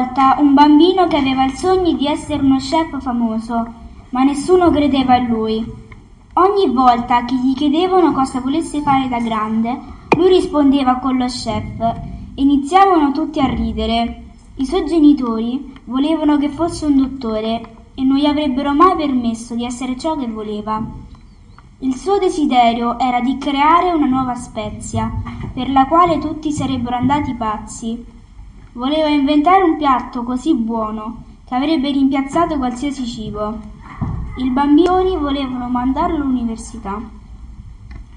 volta un bambino che aveva il sogno di essere uno chef famoso, ma nessuno credeva in lui. Ogni volta che gli chiedevano cosa volesse fare da grande, lui rispondeva con lo chef e iniziavano tutti a ridere. I suoi genitori volevano che fosse un dottore e non gli avrebbero mai permesso di essere ciò che voleva. Il suo desiderio era di creare una nuova spezia, per la quale tutti sarebbero andati pazzi. Voleva inventare un piatto così buono che avrebbe rimpiazzato qualsiasi cibo. I bambini volevano mandarlo all'università.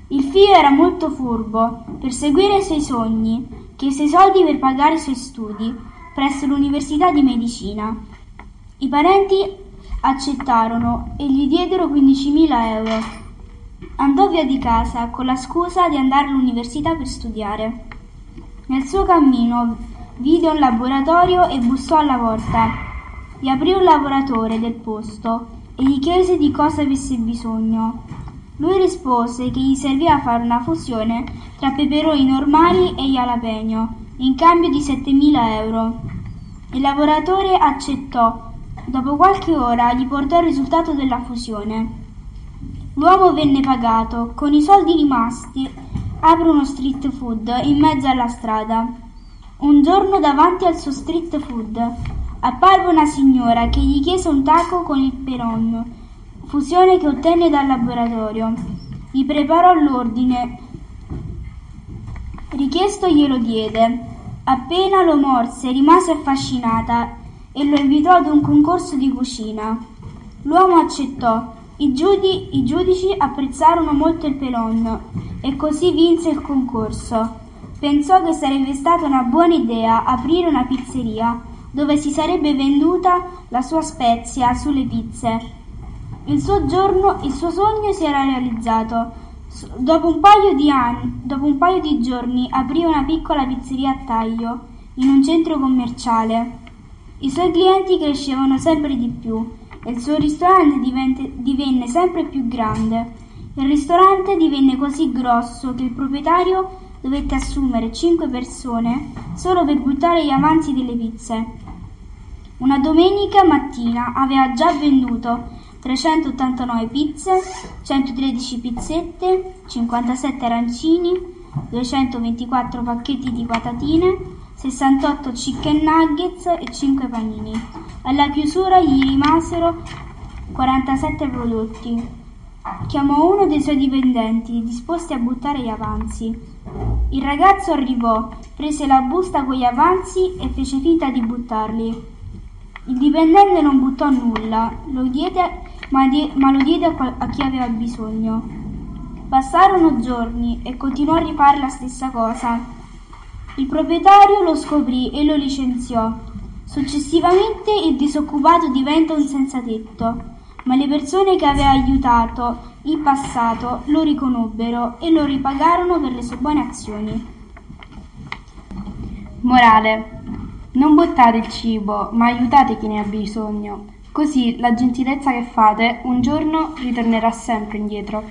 Il figlio era molto furbo per seguire i suoi sogni, chiese soldi per pagare i suoi studi presso l'università di medicina. I parenti accettarono e gli diedero 15.000 euro. Andò via di casa con la scusa di andare all'università per studiare. Nel suo cammino vide un laboratorio e bussò alla porta. Gli aprì un lavoratore del posto e gli chiese di cosa avesse bisogno. Lui rispose che gli serviva a fare una fusione tra peperoni normali e jalapeno in cambio di 7.000 euro. Il lavoratore accettò. Dopo qualche ora gli portò il risultato della fusione. L'uomo venne pagato. Con i soldi rimasti apre uno street food in mezzo alla strada. Un giorno davanti al suo street food apparve una signora che gli chiese un taco con il peron, fusione che ottenne dal laboratorio. Gli preparò l'ordine richiesto glielo diede. Appena lo morse rimase affascinata e lo invitò ad un concorso di cucina. L'uomo accettò i, giudi- i giudici apprezzarono molto il pelon e così vinse il concorso. Pensò che sarebbe stata una buona idea aprire una pizzeria dove si sarebbe venduta la sua spezia sulle pizze. Il suo, giorno, il suo sogno si era realizzato. Dopo un, paio di anni, dopo un paio di giorni aprì una piccola pizzeria a taglio in un centro commerciale. I suoi clienti crescevano sempre di più e il suo ristorante divente, divenne sempre più grande. Il ristorante divenne così grosso che il proprietario dovette assumere cinque persone solo per buttare gli avanzi delle pizze. Una domenica mattina aveva già venduto 389 pizze, 113 pizzette, 57 arancini, 224 pacchetti di patatine, 68 chicken nuggets e 5 panini. Alla chiusura gli rimasero 47 prodotti. Chiamò uno dei suoi dipendenti, disposti a buttare gli avanzi. Il ragazzo arrivò, prese la busta con gli avanzi e fece finta di buttarli. Il dipendente non buttò nulla, lo diede, ma, die, ma, lo diede a, a chi aveva bisogno. Passarono giorni e continuò a rifare la stessa cosa. Il proprietario lo scoprì e lo licenziò. Successivamente il disoccupato diventa un senzatetto, ma le persone che aveva aiutato in passato lo riconobbero e lo ripagarono per le sue buone azioni. Morale. Non buttate il cibo, ma aiutate chi ne ha bisogno. Così la gentilezza che fate un giorno ritornerà sempre indietro.